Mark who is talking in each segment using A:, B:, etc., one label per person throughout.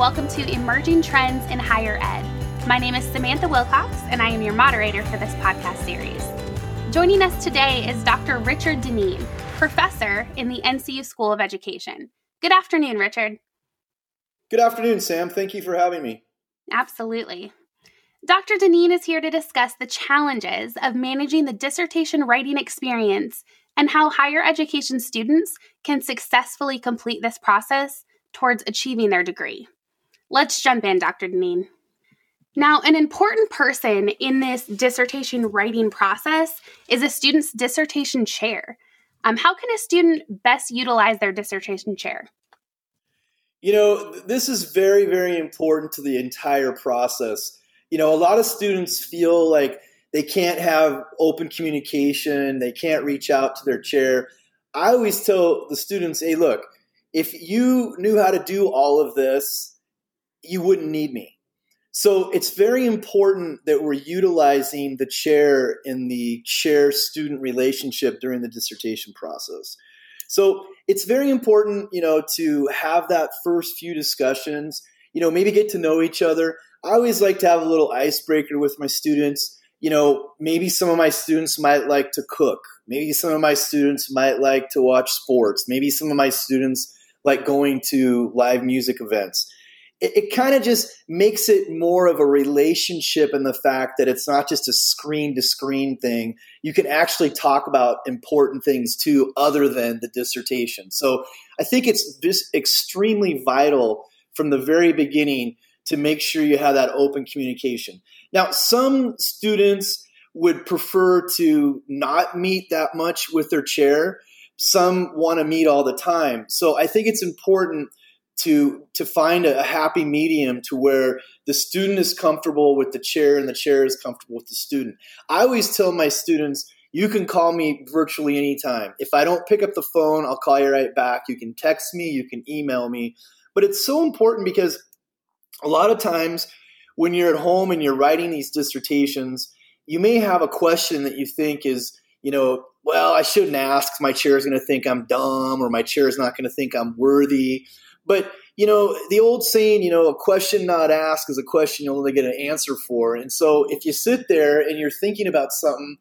A: welcome to Emerging Trends in Higher Ed. My name is Samantha Wilcox, and I am your moderator for this podcast series. Joining us today is Dr. Richard Dineen, professor in the NCU School of Education. Good afternoon, Richard.
B: Good afternoon, Sam. Thank you for having me.
A: Absolutely. Dr. Dineen is here to discuss the challenges of managing the dissertation writing experience and how higher education students can successfully complete this process towards achieving their degree. Let's jump in, Dr. Dineen. Now, an important person in this dissertation writing process is a student's dissertation chair. Um, how can a student best utilize their dissertation chair?
B: You know, this is very, very important to the entire process. You know, a lot of students feel like they can't have open communication, they can't reach out to their chair. I always tell the students, hey, look, if you knew how to do all of this, you wouldn't need me. So it's very important that we're utilizing the chair in the chair student relationship during the dissertation process. So it's very important, you know, to have that first few discussions, you know, maybe get to know each other. I always like to have a little icebreaker with my students. You know, maybe some of my students might like to cook. Maybe some of my students might like to watch sports. Maybe some of my students like going to live music events. It, it kind of just makes it more of a relationship in the fact that it's not just a screen to screen thing. You can actually talk about important things too, other than the dissertation. So I think it's just extremely vital from the very beginning to make sure you have that open communication. Now, some students would prefer to not meet that much with their chair some want to meet all the time. So I think it's important to to find a, happy medium to where the student is comfortable with the chair and the chair is comfortable with the student. I always tell my students, you can call me virtually anytime. If I don't pick up the phone, I'll call you right back. You can text me, you can email me. But it's so important because a lot of times when you're at home and you're writing these dissertations, you may have a question that you think is, you know, well, I shouldn't ask. My chair is going to think I'm dumb, or my chair is not going to think I'm worthy. But you know, the old saying, you know, a question not asked is a question you'll only get an answer for. And so, if you sit there and you're thinking about something,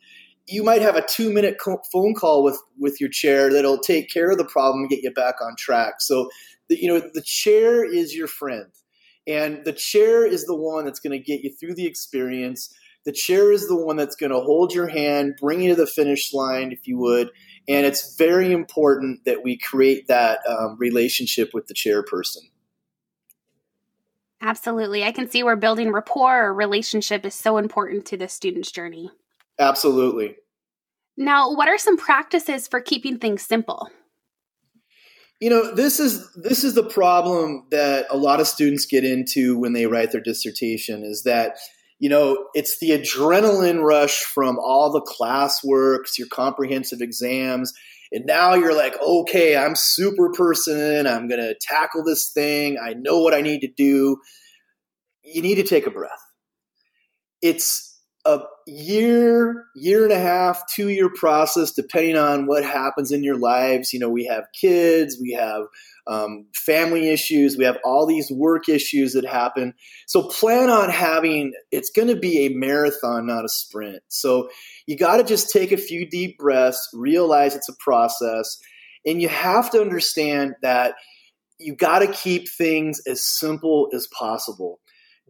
B: you might have a two minute phone call with with your chair that'll take care of the problem and get you back on track. So, the, you know, the chair is your friend, and the chair is the one that's going to get you through the experience the chair is the one that's going to hold your hand, bring you to the finish line, if you would. And it's very important that we create that um, relationship with the chairperson.
A: Absolutely. I can see where building rapport or relationship is so important to the student's journey.
B: Absolutely.
A: Now, what are some practices for keeping things simple?
B: You know, this is this is the problem that a lot of students get into when they write their dissertation is that you know, it's the adrenaline rush from all the classworks, your comprehensive exams. And now you're like, okay, I'm super person. I'm going to tackle this thing. I know what I need to do. You need to take a breath. It's a year, year and a half, two year process, depending on what happens in your lives. You know, we have kids, we have um, family issues, we have all these work issues that happen. So plan on having, it's going to be a marathon, not a sprint. So you got to just take a few deep breaths, realize it's a process, and you have to understand that you got to keep things as simple as possible.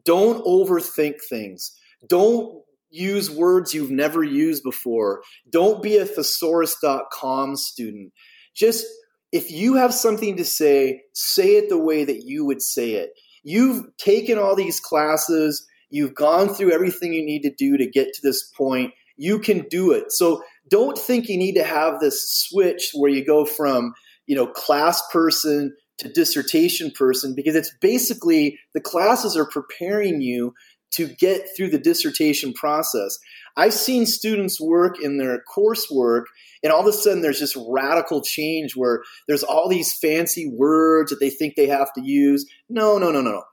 B: Don't overthink things. Don't use words you've never used before. Don't be a thesaurus.com student. Just if you have something to say, say it the way that you would say it. You've taken all these classes, you've gone through everything you need to do to get to this point. You can do it. So don't think you need to have this switch where you go from, you know, class person to dissertation person because it's basically the classes are preparing you to get through the dissertation process. I've seen students work in their coursework, and all of a sudden there's this radical change where there's all these fancy words that they think they have to use. No, no, no, no, no.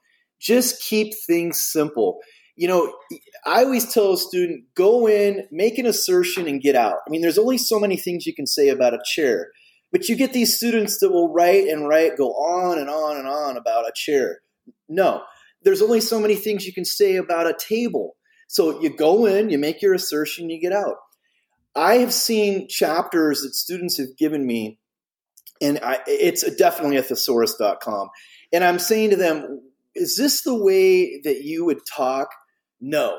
B: Just keep things simple. You know, I always tell a student go in, make an assertion, and get out. I mean, there's only so many things you can say about a chair, but you get these students that will write and write, go on and on and on about a chair No. There's only so many things you can say about a table. So you go in, you make your assertion, you get out. I have seen chapters that students have given me, and I, it's definitely at thesaurus.com. And I'm saying to them, is this the way that you would talk? No.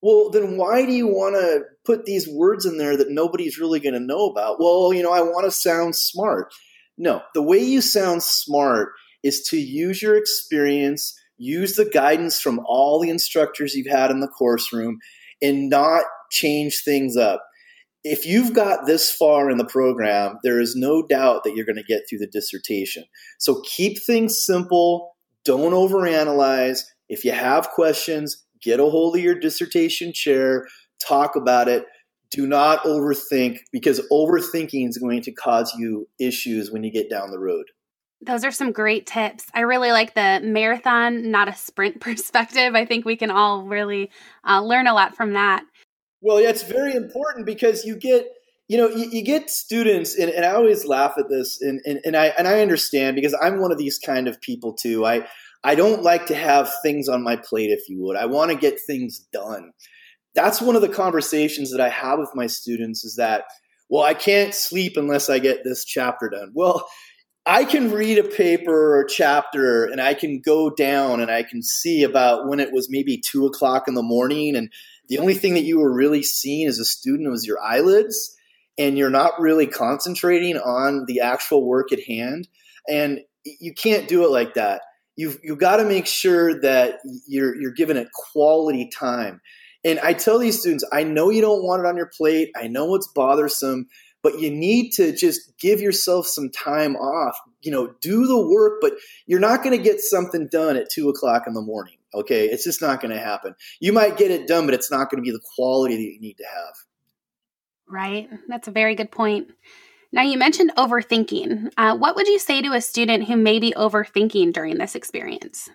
B: Well, then why do you want to put these words in there that nobody's really going to know about? Well, you know, I want to sound smart. No, the way you sound smart is to use your experience, use the guidance from all the instructors you've had in the course room, and not change things up. If you've got this far in the program, there is no doubt that you're going to get through the dissertation. So keep things simple, don't overanalyze. If you have questions, get a hold of your dissertation chair, talk about it. Do not overthink because overthinking is going to cause you issues when you get down the road.
A: Those are some great tips. I really like the marathon, not a sprint perspective. I think we can all really uh, learn a lot from that.
B: Well, yeah, it's very important because you get, you know, you, you get students, and, and, I always laugh at this, and, and, and I and I understand because I'm one of these kind of people too. I I don't like to have things on my plate, if you would. I want to get things done. That's one of the conversations that I have with my students is that, well, I can't sleep unless I get this chapter done. Well, I can read a paper or chapter and I can go down and I can see about when it was maybe two o'clock in the morning. And the only thing that you were really seeing as a student was your eyelids and you're not really concentrating on the actual work at hand. And you can't do it like that you've you've got to make sure that you're you're given it quality time. And I tell these students, I know you don't want it on your plate. I know it's bothersome, but you need to just give yourself some time off. You know, do the work, but you're not going to get something done at two o'clock in the morning. Okay, it's just not going to happen. You might get it done, but it's not going to be the quality that you need to have.
A: Right. That's a very good point. Now, you mentioned overthinking. Uh, what would you say to a student who may be overthinking during this experience?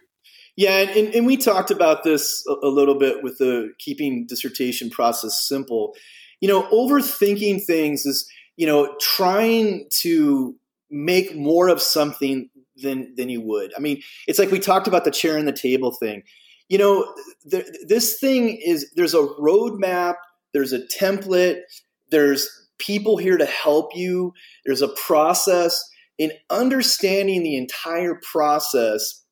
B: Yeah, and, and we talked about this a, a little bit with the keeping dissertation process simple. You know, overthinking things is, you know, trying to make more of something than than you would. I mean, it's like we talked about the chair and the table thing. You know, this thing is there's a roadmap, there's a template, there's people here to help you. There's a process in understanding the entire process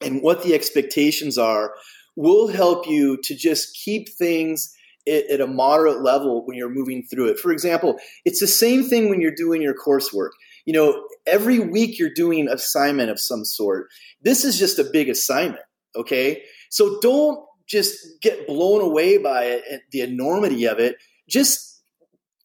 B: and what the expectations are will help you to just keep things at, a moderate level when you're moving through it. For example, it's the same thing when you're doing your coursework. You know, every week you're doing assignment of some sort. This is just a big assignment, okay? So don't just get blown away by it, the enormity of it. Just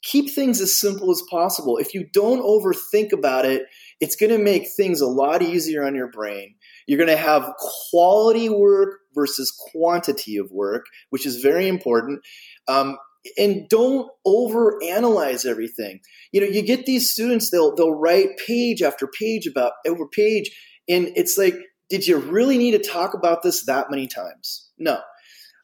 B: keep things as simple as possible. If you don't overthink about it, it's going to make things a lot easier on your brain. You're going to have quality work versus quantity of work, which is very important. Um, and don't over analyze everything. You know, you get these students, they'll they'll write page after page about over page, and it's like, did you really need to talk about this that many times? No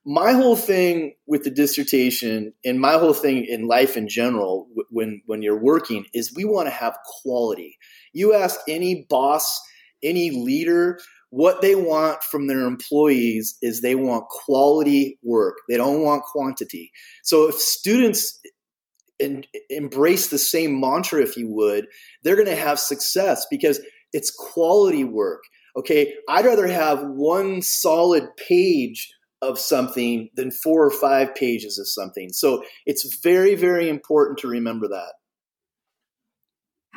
B: my whole thing with the dissertation and my whole thing in life in general when when you're working is we want to have quality you ask any boss any leader what they want from their employees is they want quality work they don't want quantity so if students in, embrace the same mantra if you would they're going to have success because it's quality work okay i'd rather have one solid page of something than four or five pages of something. So it's very, very important to remember that.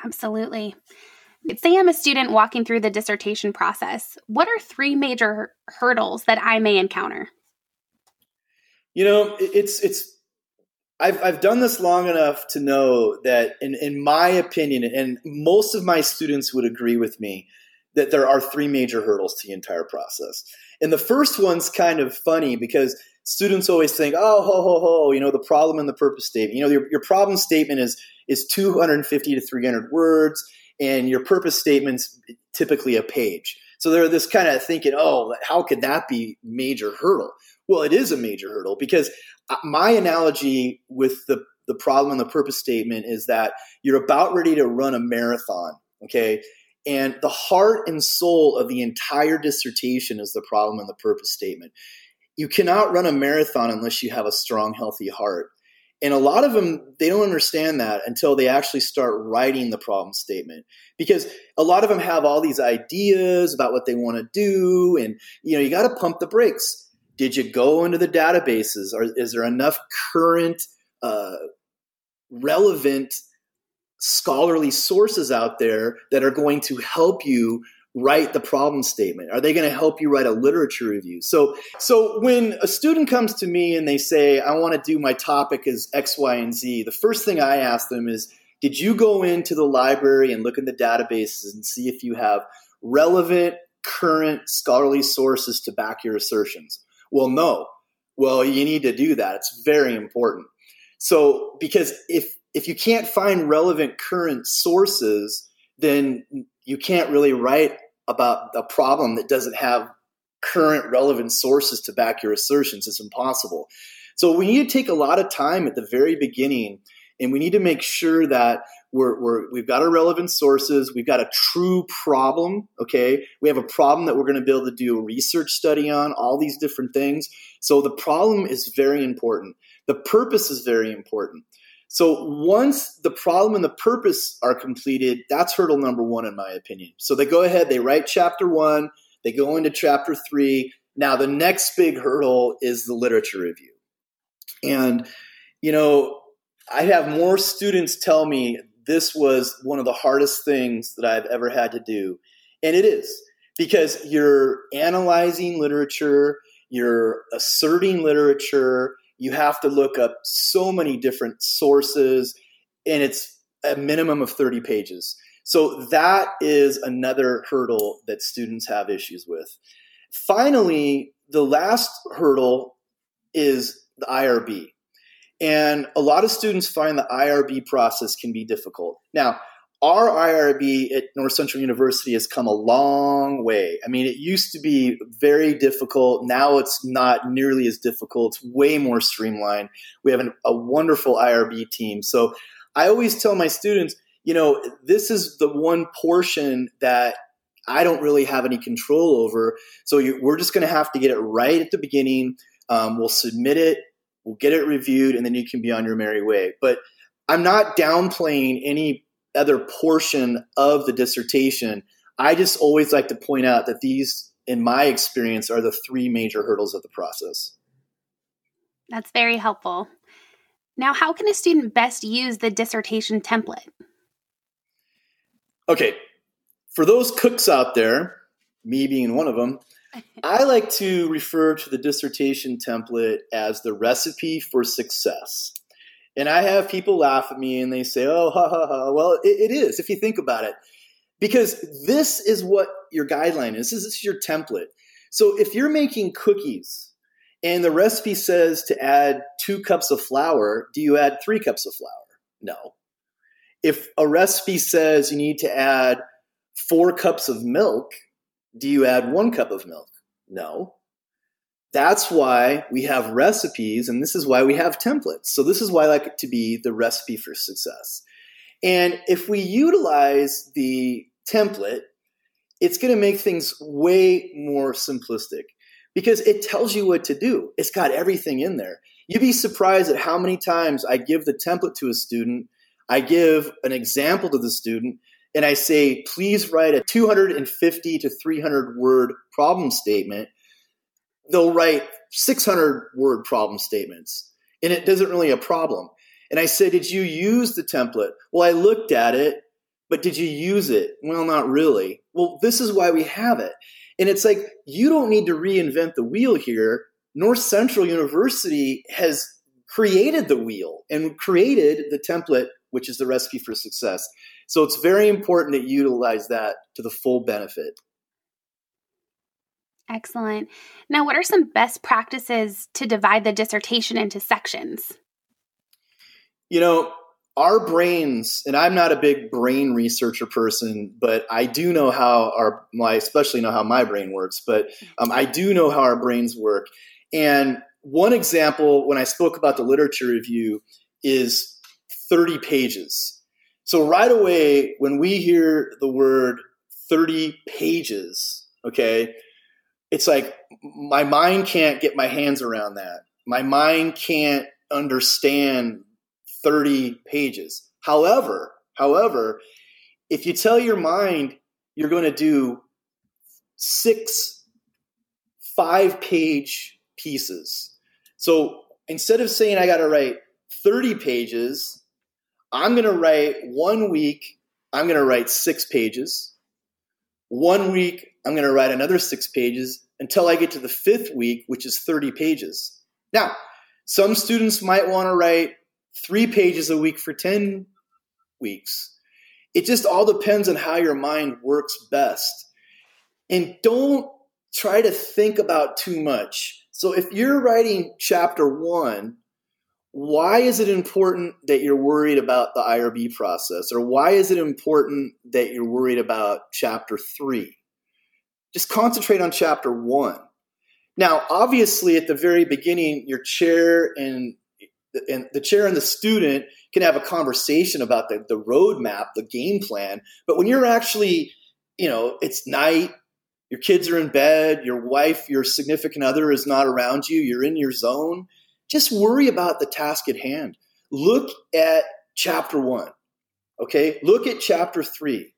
A: Absolutely. Say I'm a student walking through the dissertation process. What are three major hurdles that I may encounter?
B: You know, it's it's I've I've done this long enough to know that in in my opinion and most of my students would agree with me that there are three major hurdles to the entire process. And the first one's kind of funny because students always think, oh, ho, ho, ho, you know, the problem and the purpose statement. You know, your, your problem statement is is 250 to 300 words, and your purpose statement's typically a page. So they're this kind of thinking, oh, how could that be major hurdle? Well, it is a major hurdle because uh, my analogy with the the problem and the purpose statement is that you're about ready to run a marathon. Okay, And the heart and soul of the entire dissertation is the problem and the purpose statement. You cannot run a marathon unless you have a strong, healthy heart. And a lot of them, they don't understand that until they actually start writing the problem statement. Because a lot of them have all these ideas about what they want to do. And, you know, you got to pump the brakes. Did you go into the databases? Or is there enough current, uh, relevant scholarly sources out there that are going to help you write the problem statement? Are they going to help you write a literature review? So, so when a student comes to me and they say, I want to do my topic as X, Y, and Z, the first thing I ask them is, did you go into the library and look in the databases and see if you have relevant, current scholarly sources to back your assertions? Well, no. Well, you need to do that. It's very important. So, because if if you can't find relevant current sources, then you can't really write about a problem that doesn't have current relevant sources to back your assertions. It's impossible. So we need to take a lot of time at the very beginning, and we need to make sure that we're, we're, we've got our relevant sources. We've got a true problem. Okay, we have a problem that we're going to be able to do a research study on. All these different things. So the problem is very important. The purpose is very important. So once the problem and the purpose are completed, that's hurdle number one, in my opinion. So they go ahead, they write chapter one, they go into chapter three. Now the next big hurdle is the literature review. And, you know, I have more students tell me this was one of the hardest things that I've ever had to do. And it is because you're analyzing literature, you're asserting literature, you have to look up so many different sources, and it's a minimum of 30 pages. So that is another hurdle that students have issues with. Finally, the last hurdle is the IRB. And a lot of students find the IRB process can be difficult. Now, our IRB at North Central University has come a long way. I mean, it used to be very difficult. Now it's not nearly as difficult. It's way more streamlined. We have an, a wonderful IRB team. So I always tell my students, you know, this is the one portion that I don't really have any control over. So you, we're just going to have to get it right at the beginning. Um, we'll submit it, we'll get it reviewed, and then you can be on your merry way. But I'm not downplaying any other portion of the dissertation, I just always like to point out that these, in my experience, are the three major hurdles of the process.
A: That's very helpful. Now, how can a student best use the dissertation template?
B: Okay, for those cooks out there, me being one of them, I like to refer to the dissertation template as the recipe for success. And I have people laugh at me and they say, oh, ha, ha, ha. Well, it, it is if you think about it. Because this is what your guideline is. This is your template. So if you're making cookies and the recipe says to add two cups of flour, do you add three cups of flour? No. If a recipe says you need to add four cups of milk, do you add one cup of milk? No. That's why we have recipes, and this is why we have templates. So, this is why I like it to be the recipe for success. And if we utilize the template, it's going to make things way more simplistic because it tells you what to do. It's got everything in there. You'd be surprised at how many times I give the template to a student, I give an example to the student, and I say, please write a 250 to 300 word problem statement they'll write 600 word problem statements and it doesn't really a problem. And I said, Did you use the template? Well, I looked at it, but did you use it? Well, not really. Well, this is why we have it. And it's like, you don't need to reinvent the wheel here. North Central University has created the wheel and created the template, which is the recipe for success. So it's very important to utilize that to the full benefit.
A: Excellent. Now, what are some best practices to divide the dissertation into sections?
B: You know, our brains, and I'm not a big brain researcher person, but I do know how our, my, especially know how my brain works, but um, I do know how our brains work. And one example, when I spoke about the literature review, is 30 pages. So right away, when we hear the word 30 pages, okay, it's like my mind can't get my hands around that. My mind can't understand 30 pages. However, however, if you tell your mind you're going to do six five page pieces. So instead of saying I got to write 30 pages, I'm going to write one week, I'm going to write six pages. One week, I'm going to write another six pages until I get to the fifth week, which is 30 pages. Now, some students might want to write three pages a week for 10 weeks. It just all depends on how your mind works best. And don't try to think about too much. So if you're writing chapter one, why is it important that you're worried about the IRB process? Or why is it important that you're worried about chapter three? Just concentrate on chapter one. Now, obviously, at the very beginning, your chair and, and the chair and the student can have a conversation about the, the roadmap, the game plan. But when you're actually, you know, it's night, your kids are in bed, your wife, your significant other is not around you, you're in your zone, just worry about the task at hand. Look at chapter one, okay? Look at chapter three.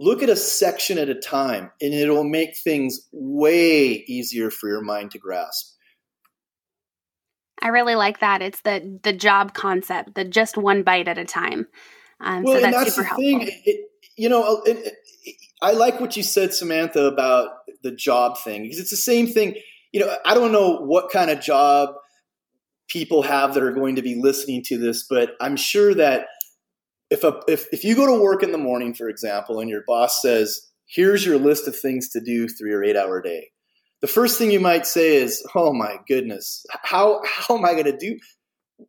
B: Look at a section at a time, and it'll make things way easier for your mind to grasp.
A: I really like that. It's the the job concept, the just one bite at a time. Um, well, so that's, that's super helpful.
B: It, you know, it, it, I like what you said, Samantha, about the job thing because it's the same thing. You know, I don't know what kind of job people have that are going to be listening to this, but I'm sure that if a, if if you go to work in the morning, for example, and your boss says, "Here's your list of things to do through your eight-hour day," the first thing you might say is, "Oh my goodness, how how am I going to do?"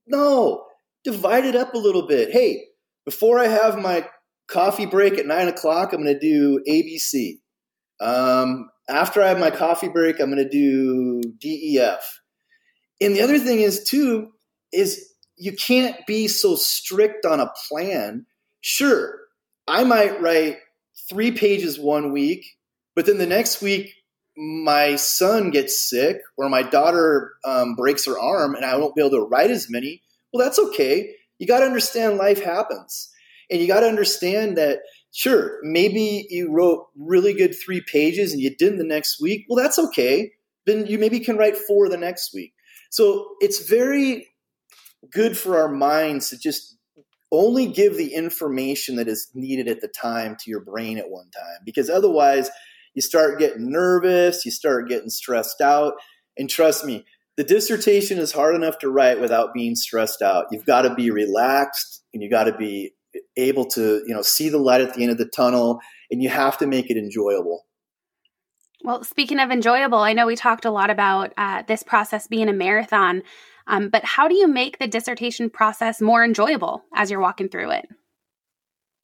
B: No, divide it up a little bit. Hey, before I have my coffee break at nine o'clock, I'm going to do ABC. Um, after I have my coffee break, I'm going to do DEF. And the other thing is too is you can't be so strict on a plan. Sure, I might write three pages one week, but then the next week my son gets sick or my daughter um, breaks her arm and I won't be able to write as many. Well, that's okay. You got to understand life happens. And you got to understand that, sure, maybe you wrote really good three pages and you didn't the next week. Well, that's okay. Then you maybe can write four the next week. So it's very good for our minds to just only give the information that is needed at the time to your brain at one time because otherwise you start getting nervous, you start getting stressed out. And trust me, the dissertation is hard enough to write without being stressed out. You've got to be relaxed and you got to be able to, you know, see the light at the end of the tunnel and you have to make it enjoyable.
A: Well, speaking of enjoyable, I know we talked a lot about uh, this process being a marathon. Um, but how do you make the dissertation process more enjoyable as you're walking through it?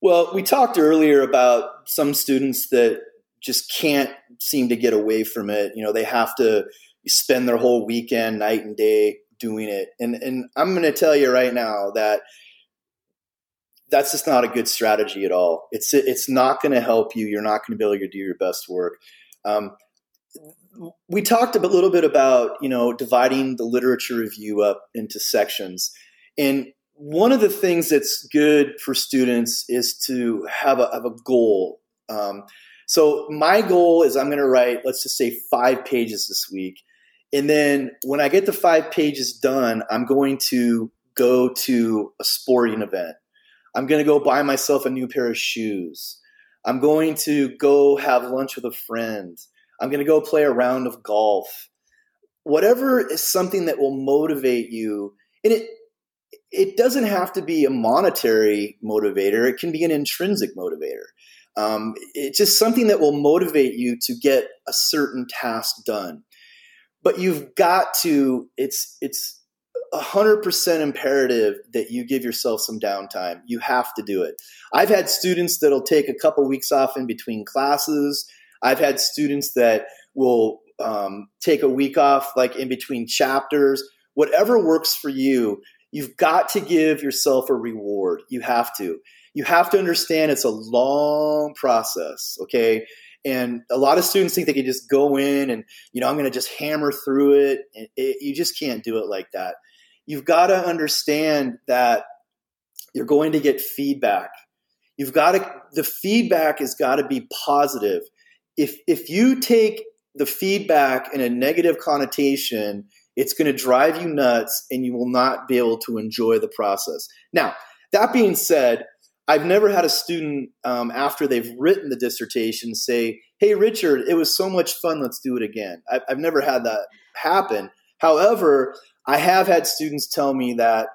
B: Well, we talked earlier about some students that just can't seem to get away from it. You know, they have to spend their whole weekend, night and day doing it. And and I'm going to tell you right now that that's just not a good strategy at all. It's it's not going to help you. You're not going to be able to do your best work. Um, we talked a little bit about you know dividing the literature review up into sections. And one of the things that's good for students is to have a, have a goal. Um, so my goal is i'm going to write let's just say five pages this week. And then when i get the five pages done i'm going to go to a sporting event. I'm going to go buy myself a new pair of shoes. I'm going to go have lunch with a friend I'm going to go play a round of golf. Whatever is something that will motivate you, and it it doesn't have to be a monetary motivator. It can be an intrinsic motivator. Um, it's just something that will motivate you to get a certain task done. But you've got to. It's it's hundred percent imperative that you give yourself some downtime. You have to do it. I've had students that'll take a couple weeks off in between classes I've had students that will um, take a week off, like in between chapters, whatever works for you. You've got to give yourself a reward. You have to. you have to understand it's a long process, okay? And a lot of students think they can just go in and, you know, I'm going to just hammer through it. And it, You just can't do it like that. You've got to understand that you're going to get feedback. You've got to, the feedback has got to be positive. If, if you take the feedback in a negative connotation, it's going to drive you nuts and you will not be able to enjoy the process. Now, that being said, I've never had a student um, after they've written the dissertation say, "Hey, Richard, it was so much fun. Let's do it again." I've, I've never had that happen. However, I have had students tell me that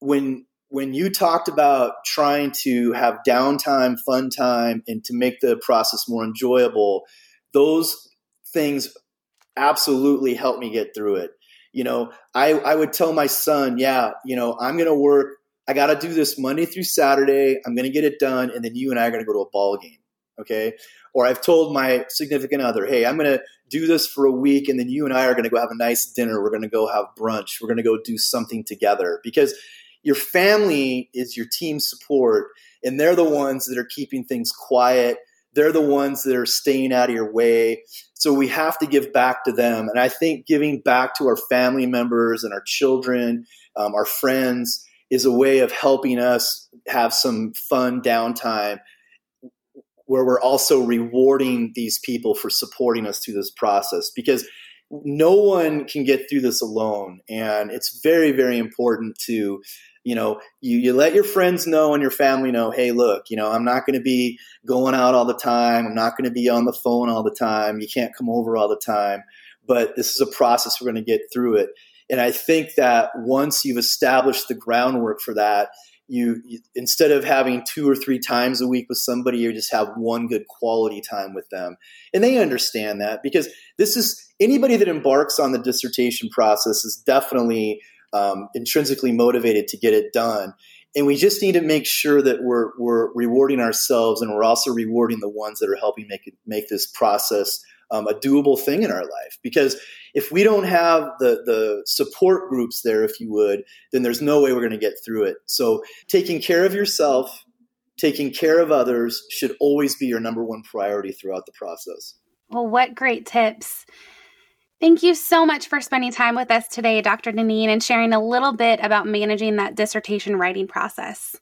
B: when when you talked about trying to have downtime, fun time, and to make the process more enjoyable, those things absolutely helped me get through it. You know, I, I would tell my son, yeah, you know, I'm going to work I got to do this Monday through Saturday. I'm going to get it done, and then you and I are going to go to a ball game. Okay. Or I've told my significant other, hey, I'm going to do this for a week, and then you and I are going to go have a nice dinner. We're going to go have brunch. We're going to go do something together because your family is your team support, and they're the ones that are keeping things quiet. They're the ones that are staying out of your way. So we have to give back to them. And I think giving back to our family members and our children, um, our friends, is a way of helping us have some fun downtime where we're also rewarding these people for supporting us through this process because no one can get through this alone and it's very very important to you know you, you let your friends know and your family know hey look you know i'm not going to be going out all the time. I'm not going to be on the phone all the time. You can't come over all the time. But this is a process we're going to get through it. And I think that once you've established the groundwork for that, you, you, instead of having two or three times a week with somebody, you just have one good quality time with them. And they understand that because this is anybody that embarks on the dissertation process is definitely um, intrinsically motivated to get it done. And we just need to make sure that we're, we're rewarding ourselves and we're also rewarding the ones that are helping make it, make this process um, a doable thing in our life. Because if we don't have the the support groups there, if you would, then there's no way we're going to get through it. So taking care of yourself, taking care of others should always be your number one priority throughout the process.
A: Well, what great tips. Thank you so much for spending time with us today, Dr. Deneen, and sharing a little bit about managing that dissertation writing process.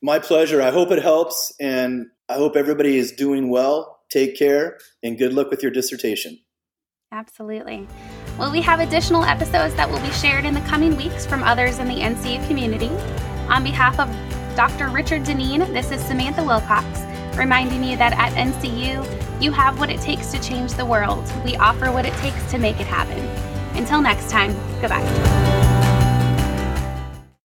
B: My pleasure. I hope it helps, and I hope everybody is doing well Take care and good luck with your dissertation.
A: Absolutely. Well, we have additional episodes that will be shared in the coming weeks from others in the NCU community. On behalf of Dr. Richard Deneen, this is Samantha Wilcox, reminding you that at NCU, you have what it takes to change the world. We offer what it takes to make it happen. Until next time, goodbye.